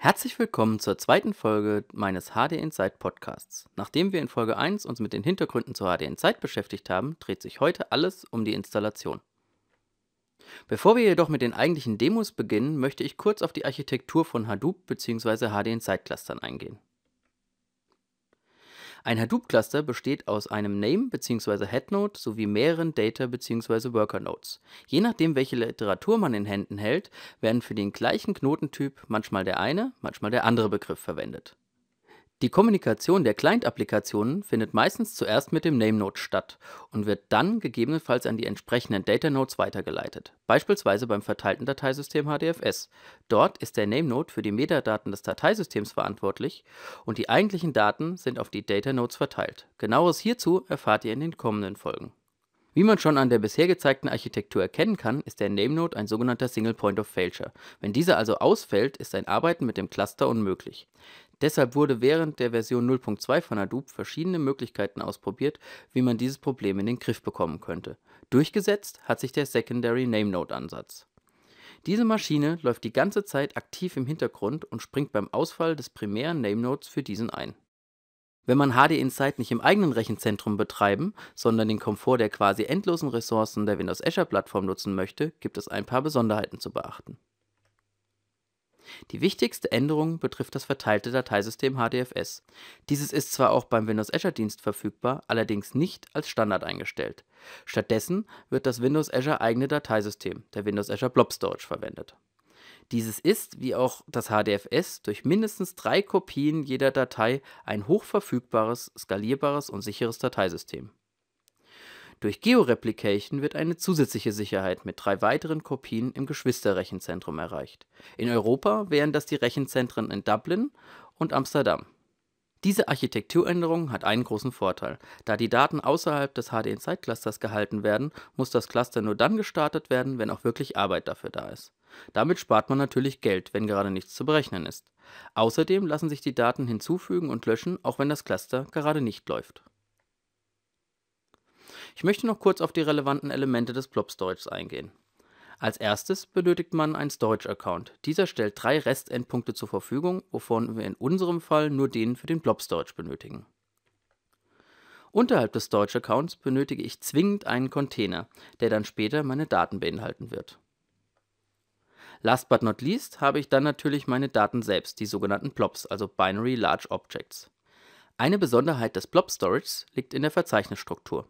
Herzlich willkommen zur zweiten Folge meines HD Insight Podcasts. Nachdem wir in Folge 1 uns mit den Hintergründen zur HD Insight beschäftigt haben, dreht sich heute alles um die Installation. Bevor wir jedoch mit den eigentlichen Demos beginnen, möchte ich kurz auf die Architektur von Hadoop bzw. HD Insight Clustern eingehen. Ein Hadoop-Cluster besteht aus einem Name bzw. Headnode sowie mehreren Data bzw. Worker-Nodes. Je nachdem, welche Literatur man in Händen hält, werden für den gleichen Knotentyp manchmal der eine, manchmal der andere Begriff verwendet die Kommunikation der Client-Applikationen findet meistens zuerst mit dem Name-Node statt und wird dann gegebenenfalls an die entsprechenden Data-Nodes weitergeleitet, beispielsweise beim verteilten Dateisystem HDFS. Dort ist der Name-Node für die Metadaten des Dateisystems verantwortlich und die eigentlichen Daten sind auf die Data-Nodes verteilt. Genaueres hierzu erfahrt ihr in den kommenden Folgen. Wie man schon an der bisher gezeigten Architektur erkennen kann, ist der Name-Node ein sogenannter Single Point of Failure. Wenn dieser also ausfällt, ist ein Arbeiten mit dem Cluster unmöglich. Deshalb wurde während der Version 0.2 von Hadoop verschiedene Möglichkeiten ausprobiert, wie man dieses Problem in den Griff bekommen könnte. Durchgesetzt hat sich der Secondary Name Node Ansatz. Diese Maschine läuft die ganze Zeit aktiv im Hintergrund und springt beim Ausfall des primären Name Nodes für diesen ein. Wenn man HD Insight nicht im eigenen Rechenzentrum betreiben, sondern den Komfort der quasi endlosen Ressourcen der Windows Azure Plattform nutzen möchte, gibt es ein paar Besonderheiten zu beachten. Die wichtigste Änderung betrifft das verteilte Dateisystem HDFS. Dieses ist zwar auch beim Windows Azure Dienst verfügbar, allerdings nicht als Standard eingestellt. Stattdessen wird das Windows Azure eigene Dateisystem, der Windows Azure Blob Storage, verwendet. Dieses ist, wie auch das HDFS, durch mindestens drei Kopien jeder Datei ein hochverfügbares, skalierbares und sicheres Dateisystem durch Georeplication wird eine zusätzliche Sicherheit mit drei weiteren Kopien im Geschwisterrechenzentrum erreicht. In Europa wären das die Rechenzentren in Dublin und Amsterdam. Diese Architekturänderung hat einen großen Vorteil. Da die Daten außerhalb des HD-Insight-Clusters gehalten werden, muss das Cluster nur dann gestartet werden, wenn auch wirklich Arbeit dafür da ist. Damit spart man natürlich Geld, wenn gerade nichts zu berechnen ist. Außerdem lassen sich die Daten hinzufügen und löschen, auch wenn das Cluster gerade nicht läuft. Ich möchte noch kurz auf die relevanten Elemente des Storage eingehen. Als erstes benötigt man einen Storage-Account. Dieser stellt drei Restendpunkte zur Verfügung, wovon wir in unserem Fall nur den für den Blob Storage benötigen. Unterhalb des Storage-Accounts benötige ich zwingend einen Container, der dann später meine Daten beinhalten wird. Last but not least habe ich dann natürlich meine Daten selbst, die sogenannten Blobs, also Binary Large Objects. Eine Besonderheit des Blob Storage liegt in der Verzeichnisstruktur.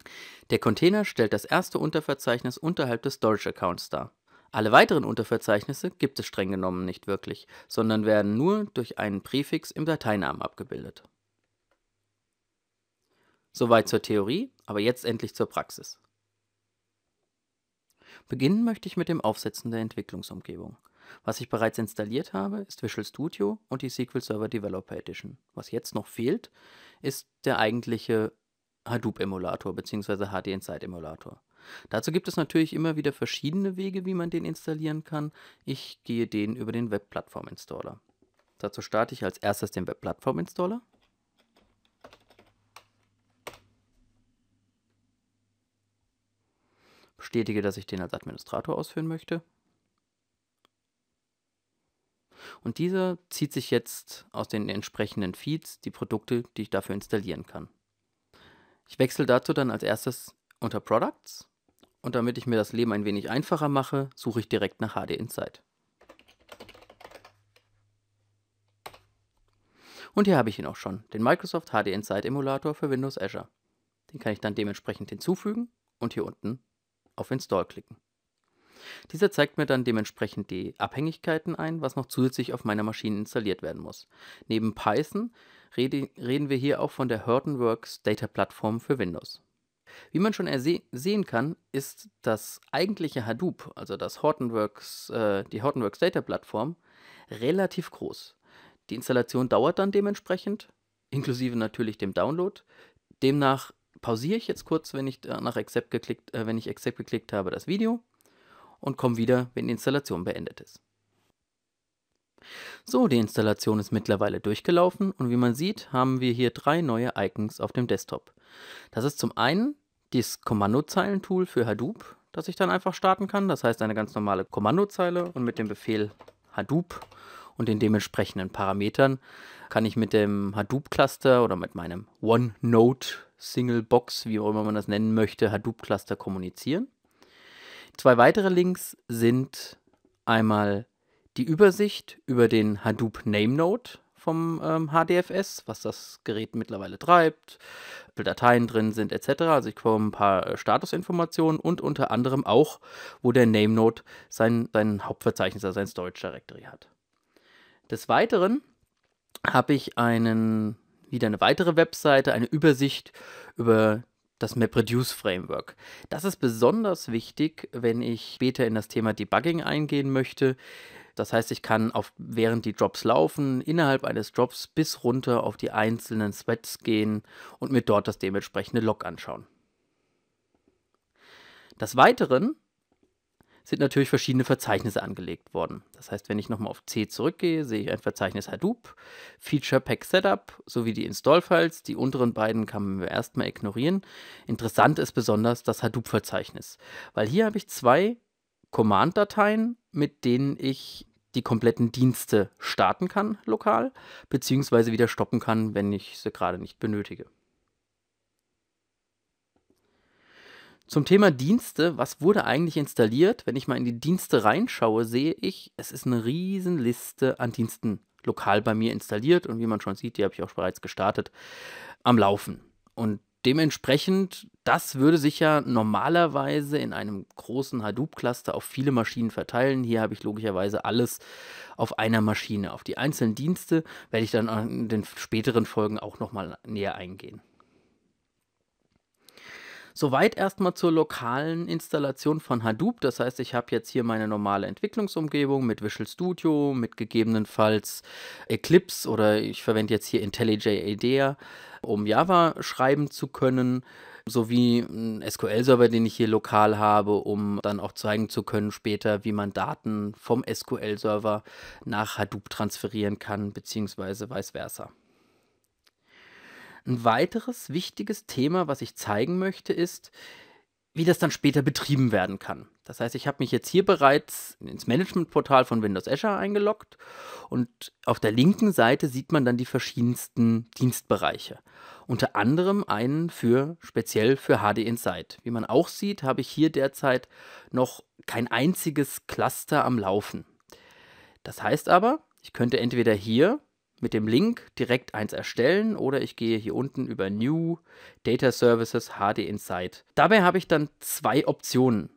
Der Container stellt das erste Unterverzeichnis unterhalb des Storage Accounts dar. Alle weiteren Unterverzeichnisse gibt es streng genommen nicht wirklich, sondern werden nur durch einen Präfix im Dateinamen abgebildet. Soweit zur Theorie, aber jetzt endlich zur Praxis. Beginnen möchte ich mit dem Aufsetzen der Entwicklungsumgebung. Was ich bereits installiert habe, ist Visual Studio und die SQL Server Developer Edition. Was jetzt noch fehlt, ist der eigentliche Hadoop-Emulator bzw. HD Insight Emulator. Dazu gibt es natürlich immer wieder verschiedene Wege, wie man den installieren kann. Ich gehe den über den Web-Plattform-Installer. Dazu starte ich als erstes den Web-Plattform-Installer. Bestätige, dass ich den als Administrator ausführen möchte. Und dieser zieht sich jetzt aus den entsprechenden Feeds die Produkte, die ich dafür installieren kann. Ich wechsle dazu dann als erstes unter Products und damit ich mir das Leben ein wenig einfacher mache, suche ich direkt nach HD Insight. Und hier habe ich ihn auch schon, den Microsoft HD Insight Emulator für Windows Azure. Den kann ich dann dementsprechend hinzufügen und hier unten auf Install klicken. Dieser zeigt mir dann dementsprechend die Abhängigkeiten ein, was noch zusätzlich auf meiner Maschine installiert werden muss. Neben Python rede, reden wir hier auch von der Hortonworks Data Plattform für Windows. Wie man schon sehen kann, ist das eigentliche Hadoop, also das Hortonworks, äh, die Hortonworks Data Plattform, relativ groß. Die Installation dauert dann dementsprechend, inklusive natürlich dem Download. Demnach pausiere ich jetzt kurz, wenn ich nach Accept geklickt, äh, wenn ich Accept geklickt habe, das Video und komm wieder, wenn die Installation beendet ist. So, die Installation ist mittlerweile durchgelaufen und wie man sieht, haben wir hier drei neue Icons auf dem Desktop. Das ist zum einen das Kommandozeilentool für Hadoop, das ich dann einfach starten kann. Das heißt eine ganz normale Kommandozeile und mit dem Befehl Hadoop und den dementsprechenden Parametern kann ich mit dem Hadoop-Cluster oder mit meinem OneNode Single Box, wie auch immer man das nennen möchte, Hadoop-Cluster kommunizieren. Zwei weitere Links sind einmal die Übersicht über den Hadoop Name Node vom ähm, HDFS, was das Gerät mittlerweile treibt, wie Dateien drin sind etc. Also ich bekomme ein paar äh, Statusinformationen und unter anderem auch, wo der Name Node sein, sein Hauptverzeichnis, also sein Storage Directory hat. Des Weiteren habe ich einen, wieder eine weitere Webseite, eine Übersicht über das MapReduce Framework. Das ist besonders wichtig, wenn ich später in das Thema Debugging eingehen möchte. Das heißt, ich kann auf, während die Drops laufen, innerhalb eines Drops bis runter auf die einzelnen Threads gehen und mir dort das dementsprechende Log anschauen. Des Weiteren sind natürlich verschiedene Verzeichnisse angelegt worden. Das heißt, wenn ich nochmal auf C zurückgehe, sehe ich ein Verzeichnis Hadoop, Feature Pack Setup sowie die Install-Files. Die unteren beiden kann man erstmal ignorieren. Interessant ist besonders das Hadoop-Verzeichnis, weil hier habe ich zwei Command-Dateien, mit denen ich die kompletten Dienste starten kann lokal, beziehungsweise wieder stoppen kann, wenn ich sie gerade nicht benötige. Zum Thema Dienste, was wurde eigentlich installiert? Wenn ich mal in die Dienste reinschaue, sehe ich, es ist eine riesen Liste an Diensten lokal bei mir installiert und wie man schon sieht, die habe ich auch bereits gestartet, am Laufen. Und dementsprechend, das würde sich ja normalerweise in einem großen Hadoop-Cluster auf viele Maschinen verteilen. Hier habe ich logischerweise alles auf einer Maschine. Auf die einzelnen Dienste werde ich dann in den späteren Folgen auch nochmal näher eingehen. Soweit erstmal zur lokalen Installation von Hadoop. Das heißt, ich habe jetzt hier meine normale Entwicklungsumgebung mit Visual Studio, mit gegebenenfalls Eclipse oder ich verwende jetzt hier IntelliJ IDEA, um Java schreiben zu können sowie einen SQL-Server, den ich hier lokal habe, um dann auch zeigen zu können später, wie man Daten vom SQL-Server nach Hadoop transferieren kann, beziehungsweise vice versa. Ein weiteres wichtiges Thema, was ich zeigen möchte, ist, wie das dann später betrieben werden kann. Das heißt, ich habe mich jetzt hier bereits ins Managementportal von Windows Azure eingeloggt und auf der linken Seite sieht man dann die verschiedensten Dienstbereiche. Unter anderem einen für speziell für HD Insight. Wie man auch sieht, habe ich hier derzeit noch kein einziges Cluster am Laufen. Das heißt aber, ich könnte entweder hier mit dem Link direkt eins erstellen oder ich gehe hier unten über New Data Services HD Insight. Dabei habe ich dann zwei Optionen,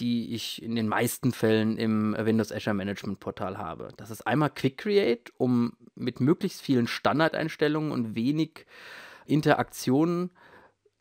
die ich in den meisten Fällen im Windows Azure Management Portal habe. Das ist einmal Quick Create, um mit möglichst vielen Standardeinstellungen und wenig Interaktionen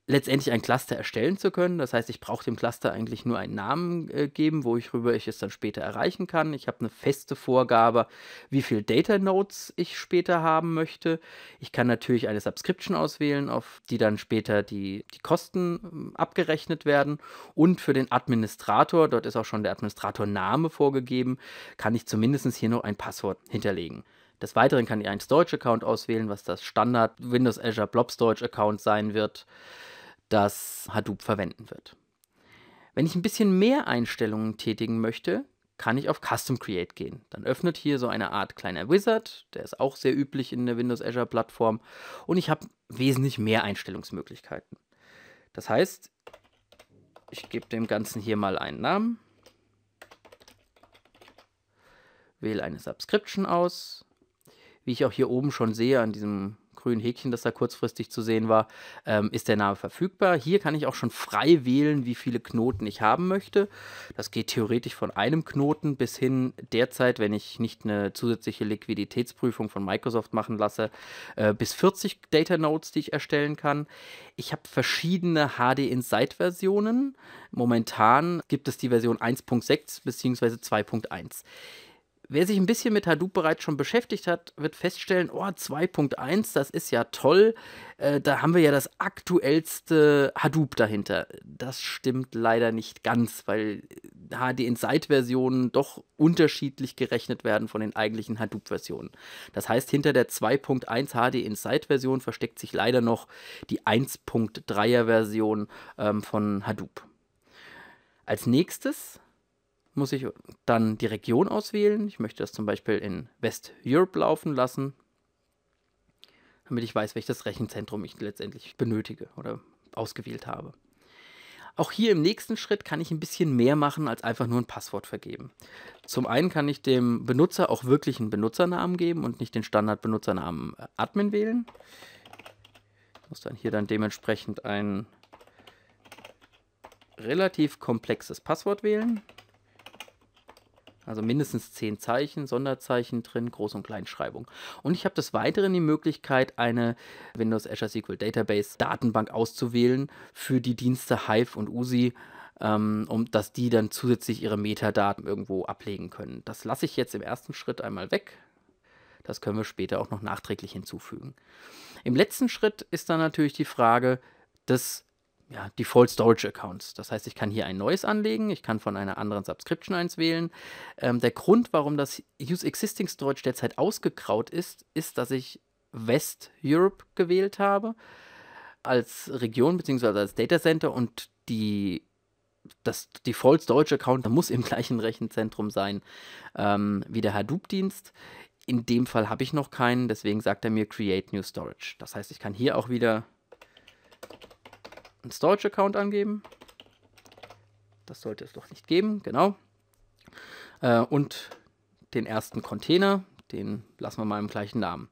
letztendlich ein Cluster erstellen zu können. Das heißt, ich brauche dem Cluster eigentlich nur einen Namen äh, geben, wo ich rüber ich es dann später erreichen kann. Ich habe eine feste Vorgabe, wie viel Data Nodes ich später haben möchte. Ich kann natürlich eine Subscription auswählen, auf die dann später die, die Kosten äh, abgerechnet werden. Und für den Administrator, dort ist auch schon der Administratorname vorgegeben, kann ich zumindest hier noch ein Passwort hinterlegen. Des Weiteren kann ich einen Storage-Account auswählen, was das Standard Windows Azure Blob Storage Account sein wird das Hadoop verwenden wird. Wenn ich ein bisschen mehr Einstellungen tätigen möchte, kann ich auf Custom Create gehen. Dann öffnet hier so eine Art kleiner Wizard, der ist auch sehr üblich in der Windows Azure Plattform und ich habe wesentlich mehr Einstellungsmöglichkeiten. Das heißt, ich gebe dem Ganzen hier mal einen Namen, wähle eine Subscription aus. Wie ich auch hier oben schon sehe an diesem grünen Häkchen, das da kurzfristig zu sehen war, ähm, ist der Name verfügbar. Hier kann ich auch schon frei wählen, wie viele Knoten ich haben möchte. Das geht theoretisch von einem Knoten bis hin derzeit, wenn ich nicht eine zusätzliche Liquiditätsprüfung von Microsoft machen lasse, äh, bis 40 Data Nodes, die ich erstellen kann. Ich habe verschiedene HD Insight Versionen. Momentan gibt es die Version 1.6 bzw. 2.1. Wer sich ein bisschen mit Hadoop bereits schon beschäftigt hat, wird feststellen, oh, 2.1, das ist ja toll. Äh, da haben wir ja das aktuellste Hadoop dahinter. Das stimmt leider nicht ganz, weil HD Insight-Versionen doch unterschiedlich gerechnet werden von den eigentlichen Hadoop-Versionen. Das heißt, hinter der 2.1 HD Insight-Version versteckt sich leider noch die 1.3er-Version ähm, von Hadoop. Als nächstes muss ich dann die Region auswählen. Ich möchte das zum Beispiel in West Europe laufen lassen, damit ich weiß, welches Rechenzentrum ich letztendlich benötige oder ausgewählt habe. Auch hier im nächsten Schritt kann ich ein bisschen mehr machen, als einfach nur ein Passwort vergeben. Zum einen kann ich dem Benutzer auch wirklich einen Benutzernamen geben und nicht den Standard-Benutzernamen äh, Admin wählen. Ich muss dann hier dann dementsprechend ein relativ komplexes Passwort wählen. Also mindestens 10 Zeichen, Sonderzeichen drin, Groß- und Kleinschreibung. Und ich habe des Weiteren die Möglichkeit, eine Windows Azure SQL Database Datenbank auszuwählen für die Dienste Hive und USI, ähm, um dass die dann zusätzlich ihre Metadaten irgendwo ablegen können. Das lasse ich jetzt im ersten Schritt einmal weg. Das können wir später auch noch nachträglich hinzufügen. Im letzten Schritt ist dann natürlich die Frage des ja, Default Storage Accounts. Das heißt, ich kann hier ein neues anlegen, ich kann von einer anderen Subscription eins wählen. Ähm, der Grund, warum das Use Existing Storage derzeit ausgegraut ist, ist, dass ich West Europe gewählt habe als Region bzw. als Data Center und die das Default Storage Account muss im gleichen Rechenzentrum sein ähm, wie der Hadoop-Dienst. In dem Fall habe ich noch keinen, deswegen sagt er mir Create New Storage. Das heißt, ich kann hier auch wieder einen Storage-Account angeben. Das sollte es doch nicht geben, genau. Äh, und den ersten Container, den lassen wir mal im gleichen Namen.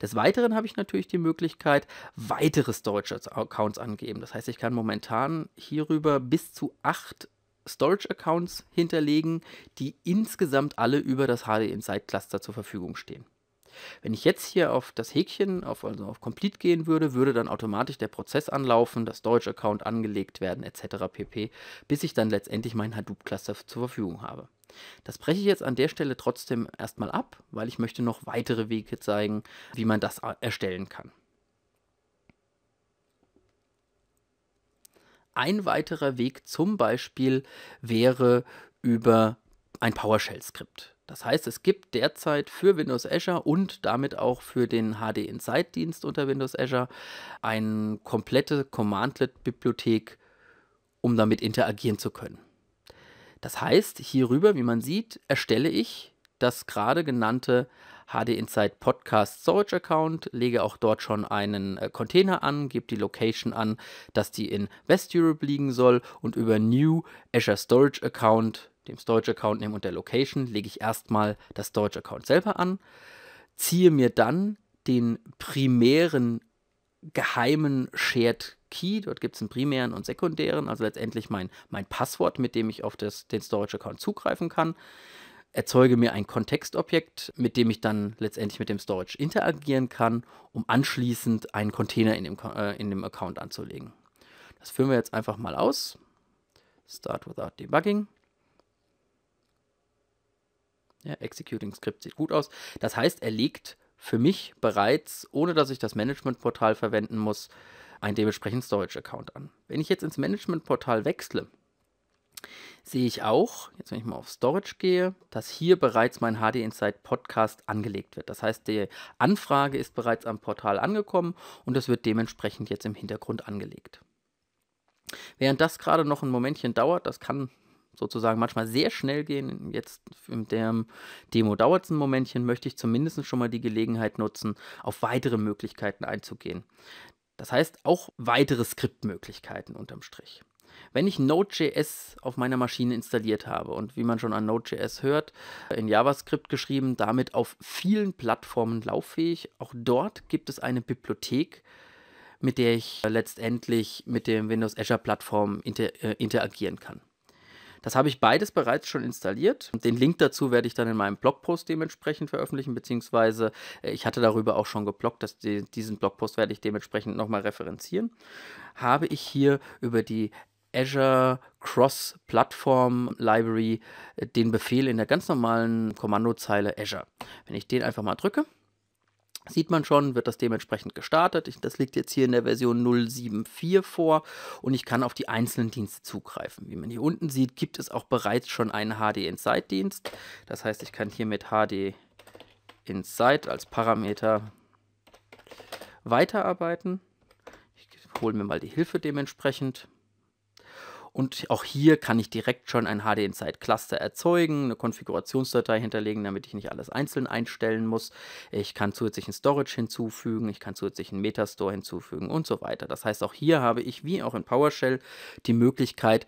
Des Weiteren habe ich natürlich die Möglichkeit, weitere Storage-Accounts angeben. Das heißt, ich kann momentan hierüber bis zu acht Storage-Accounts hinterlegen, die insgesamt alle über das HD Insight Cluster zur Verfügung stehen. Wenn ich jetzt hier auf das Häkchen, auf, also auf Complete gehen würde, würde dann automatisch der Prozess anlaufen, das Storage-Account angelegt werden etc. pp, bis ich dann letztendlich mein Hadoop-Cluster zur Verfügung habe. Das breche ich jetzt an der Stelle trotzdem erstmal ab, weil ich möchte noch weitere Wege zeigen, wie man das erstellen kann. Ein weiterer Weg zum Beispiel wäre über ein PowerShell-Skript. Das heißt, es gibt derzeit für Windows Azure und damit auch für den HD Insight Dienst unter Windows Azure eine komplette Commandlet-Bibliothek, um damit interagieren zu können. Das heißt, hierüber, wie man sieht, erstelle ich das gerade genannte HD Insight Podcast Storage Account, lege auch dort schon einen äh, Container an, gebe die Location an, dass die in West Europe liegen soll und über New Azure Storage Account dem Storage-Account Name und der Location lege ich erstmal das Storage-Account selber an, ziehe mir dann den primären geheimen Shared Key, dort gibt es einen primären und sekundären, also letztendlich mein, mein Passwort, mit dem ich auf das, den Storage-Account zugreifen kann, erzeuge mir ein Kontextobjekt, mit dem ich dann letztendlich mit dem Storage interagieren kann, um anschließend einen Container in dem, äh, in dem Account anzulegen. Das führen wir jetzt einfach mal aus. Start without debugging. Ja, Executing Script sieht gut aus. Das heißt, er legt für mich bereits, ohne dass ich das Management-Portal verwenden muss, einen dementsprechenden Storage-Account an. Wenn ich jetzt ins Management-Portal wechsle, sehe ich auch, jetzt wenn ich mal auf Storage gehe, dass hier bereits mein HD Insight Podcast angelegt wird. Das heißt, die Anfrage ist bereits am Portal angekommen und es wird dementsprechend jetzt im Hintergrund angelegt. Während das gerade noch ein Momentchen dauert, das kann sozusagen manchmal sehr schnell gehen. Jetzt in der Demo dauert es ein Momentchen, möchte ich zumindest schon mal die Gelegenheit nutzen, auf weitere Möglichkeiten einzugehen. Das heißt auch weitere Skriptmöglichkeiten unterm Strich. Wenn ich Node.js auf meiner Maschine installiert habe und wie man schon an Node.js hört, in JavaScript geschrieben, damit auf vielen Plattformen lauffähig, auch dort gibt es eine Bibliothek, mit der ich letztendlich mit dem Windows Azure Plattform inter äh, interagieren kann. Das habe ich beides bereits schon installiert. Den Link dazu werde ich dann in meinem Blogpost dementsprechend veröffentlichen, beziehungsweise äh, ich hatte darüber auch schon geblockt, dass die, diesen Blogpost werde ich dementsprechend nochmal referenzieren. Habe ich hier über die Azure Cross Platform Library äh, den Befehl in der ganz normalen Kommandozeile Azure. Wenn ich den einfach mal drücke, Sieht man schon, wird das dementsprechend gestartet. Ich, das liegt jetzt hier in der Version 074 vor und ich kann auf die einzelnen Dienste zugreifen. Wie man hier unten sieht, gibt es auch bereits schon einen HD Insight Dienst. Das heißt, ich kann hier mit HD Insight als Parameter weiterarbeiten. Ich hole mir mal die Hilfe dementsprechend. Und auch hier kann ich direkt schon ein HD Insight Cluster erzeugen, eine Konfigurationsdatei hinterlegen, damit ich nicht alles einzeln einstellen muss. Ich kann zusätzlichen Storage hinzufügen, ich kann zusätzlichen Metastore hinzufügen und so weiter. Das heißt, auch hier habe ich wie auch in PowerShell die Möglichkeit,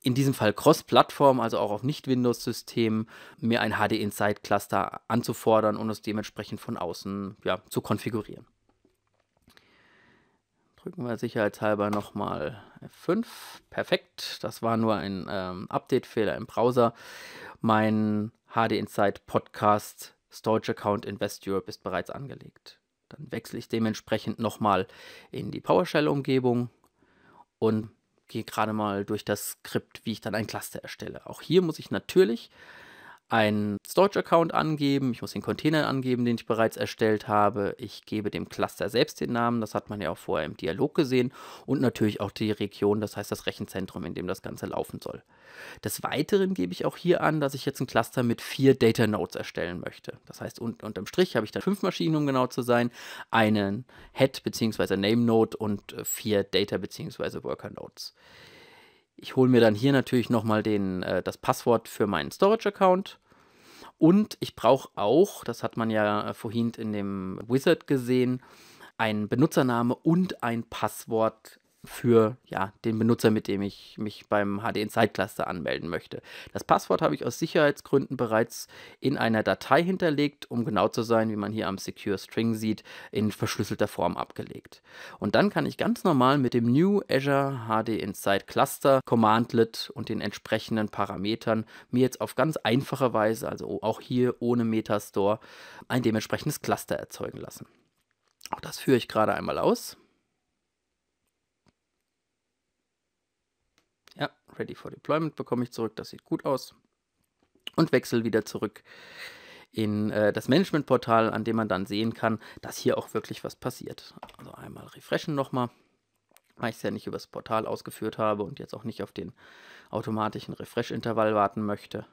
in diesem Fall Cross-Plattform, also auch auf Nicht-Windows-Systemen, mir ein HD Insight Cluster anzufordern und es dementsprechend von außen ja, zu konfigurieren. Drücken wir sicherheitshalber nochmal F5. Perfekt. Das war nur ein ähm, Update-Fehler im Browser. Mein HD Insight Podcast Storage Account in West Europe ist bereits angelegt. Dann wechsle ich dementsprechend nochmal in die PowerShell-Umgebung und gehe gerade mal durch das Skript, wie ich dann ein Cluster erstelle. Auch hier muss ich natürlich einen Storage-Account angeben, ich muss den Container angeben, den ich bereits erstellt habe. Ich gebe dem Cluster selbst den Namen, das hat man ja auch vorher im Dialog gesehen und natürlich auch die Region, das heißt das Rechenzentrum, in dem das Ganze laufen soll. Des Weiteren gebe ich auch hier an, dass ich jetzt ein Cluster mit vier Data Nodes erstellen möchte. Das heißt, un unterm Strich habe ich dann fünf Maschinen, um genau zu sein, einen Head bzw. Name Node und äh, vier Data bzw. Worker Nodes. Ich hole mir dann hier natürlich nochmal äh, das Passwort für meinen Storage-Account. Und ich brauche auch, das hat man ja äh, vorhin in dem Wizard gesehen, einen Benutzername und ein Passwort für ja, den Benutzer, mit dem ich mich beim HD Insight Cluster anmelden möchte. Das Passwort habe ich aus Sicherheitsgründen bereits in einer Datei hinterlegt, um genau zu sein, wie man hier am Secure String sieht, in verschlüsselter Form abgelegt. Und dann kann ich ganz normal mit dem New Azure HD Insight Cluster Commandlet und den entsprechenden Parametern mir jetzt auf ganz einfache Weise, also auch hier ohne Metastore, ein dementsprechendes Cluster erzeugen lassen. Auch das führe ich gerade einmal aus. Ja, Ready for Deployment bekomme ich zurück. Das sieht gut aus. Und wechsle wieder zurück in äh, das Management-Portal, an dem man dann sehen kann, dass hier auch wirklich was passiert. Also einmal refreshen nochmal, weil ich es ja nicht über das Portal ausgeführt habe und jetzt auch nicht auf den automatischen Refresh-Intervall warten möchte.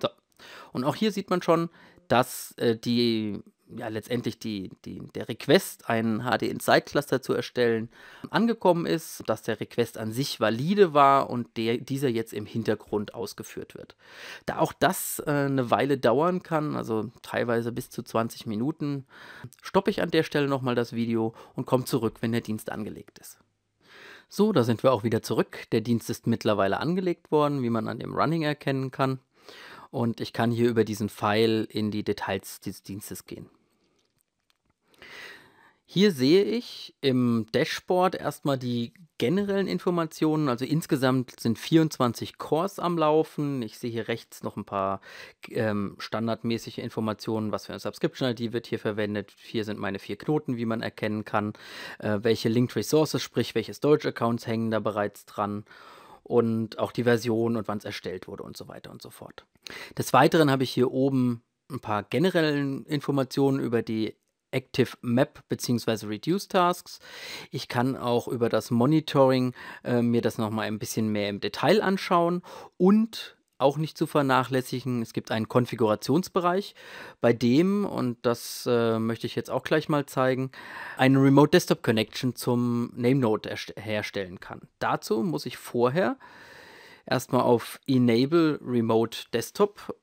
So, und auch hier sieht man schon, dass äh, die ja letztendlich die, die, der Request, einen HD Insight Cluster zu erstellen, angekommen ist, dass der Request an sich valide war und der, dieser jetzt im Hintergrund ausgeführt wird. Da auch das äh, eine Weile dauern kann, also teilweise bis zu 20 Minuten, stoppe ich an der Stelle nochmal das Video und komme zurück, wenn der Dienst angelegt ist. So, da sind wir auch wieder zurück. Der Dienst ist mittlerweile angelegt worden, wie man an dem Running erkennen kann und ich kann hier über diesen Pfeil in die Details dieses Dienstes gehen. Hier sehe ich im Dashboard erstmal die generellen Informationen. Also insgesamt sind 24 Cores am Laufen. Ich sehe hier rechts noch ein paar ähm, standardmäßige Informationen. Was für eine Subscription-ID wird hier verwendet. Hier sind meine vier Knoten, wie man erkennen kann. Äh, welche Linked Resources, sprich welche Storage-Accounts hängen da bereits dran und auch die Version und wann es erstellt wurde und so weiter und so fort. Des Weiteren habe ich hier oben ein paar generelle Informationen über die Active Map bzw. Reduce Tasks. Ich kann auch über das Monitoring äh, mir das nochmal ein bisschen mehr im Detail anschauen und auch nicht zu vernachlässigen, es gibt einen Konfigurationsbereich, bei dem, und das äh, möchte ich jetzt auch gleich mal zeigen, eine Remote Desktop Connection zum NameNode herstellen kann. Dazu muss ich vorher erstmal auf Enable Remote Desktop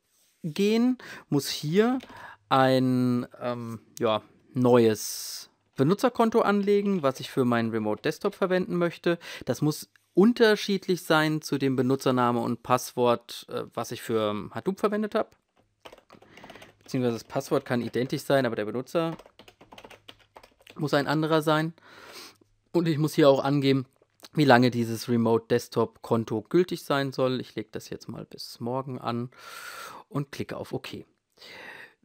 gehen, muss hier ein ähm, ja, neues Benutzerkonto anlegen, was ich für meinen Remote Desktop verwenden möchte. Das muss unterschiedlich sein zu dem Benutzername und Passwort, äh, was ich für ähm, Hadoop verwendet habe. Beziehungsweise das Passwort kann identisch sein, aber der Benutzer muss ein anderer sein. Und ich muss hier auch angeben, wie lange dieses Remote Desktop Konto gültig sein soll. Ich lege das jetzt mal bis morgen an und klicke auf OK.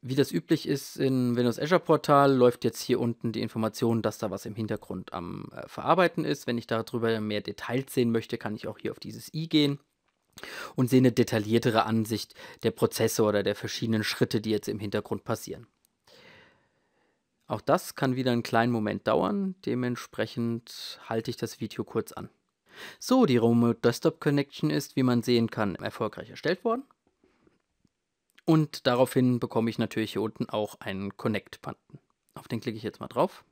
Wie das üblich ist in Windows Azure Portal, läuft jetzt hier unten die Information, dass da was im Hintergrund am äh, Verarbeiten ist. Wenn ich darüber mehr Details sehen möchte, kann ich auch hier auf dieses i gehen und sehe eine detailliertere Ansicht der Prozesse oder der verschiedenen Schritte, die jetzt im Hintergrund passieren. Auch das kann wieder einen kleinen Moment dauern, dementsprechend halte ich das Video kurz an. So, die Remote Desktop Connection ist, wie man sehen kann, erfolgreich erstellt worden. Und daraufhin bekomme ich natürlich hier unten auch einen Connect-Button. Auf den klicke ich jetzt mal drauf.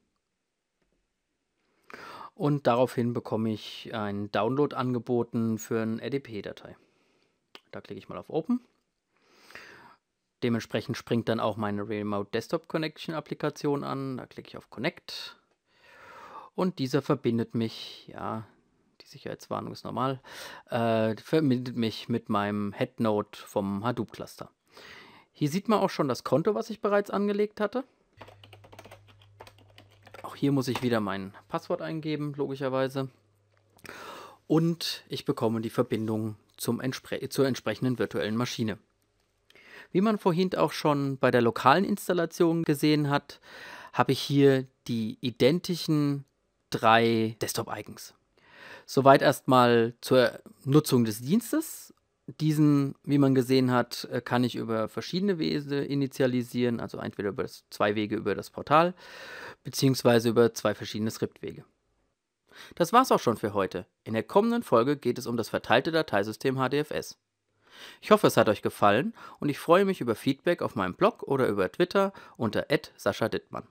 Und daraufhin bekomme ich einen Download angeboten für eine RDP-Datei. Da klicke ich mal auf Open. Dementsprechend springt dann auch meine Remote Desktop Connection Applikation an. Da klicke ich auf Connect. Und dieser verbindet mich, ja, die Sicherheitswarnung ist normal, äh, verbindet mich mit meinem Headnode vom Hadoop Cluster. Hier sieht man auch schon das Konto, was ich bereits angelegt hatte. Auch hier muss ich wieder mein Passwort eingeben, logischerweise. Und ich bekomme die Verbindung zum Entspre zur entsprechenden virtuellen Maschine. Wie man vorhin auch schon bei der lokalen Installation gesehen hat, habe ich hier die identischen drei Desktop-Icons. Soweit erstmal zur Nutzung des Dienstes. Diesen, wie man gesehen hat, äh, kann ich über verschiedene Wege initialisieren, also entweder über das, zwei Wege über das Portal, beziehungsweise über zwei verschiedene Skriptwege. Das war's auch schon für heute. In der kommenden Folge geht es um das verteilte Dateisystem HDFS. Ich hoffe, es hat euch gefallen und ich freue mich über Feedback auf meinem Blog oder über Twitter unter Sascha Dittmann.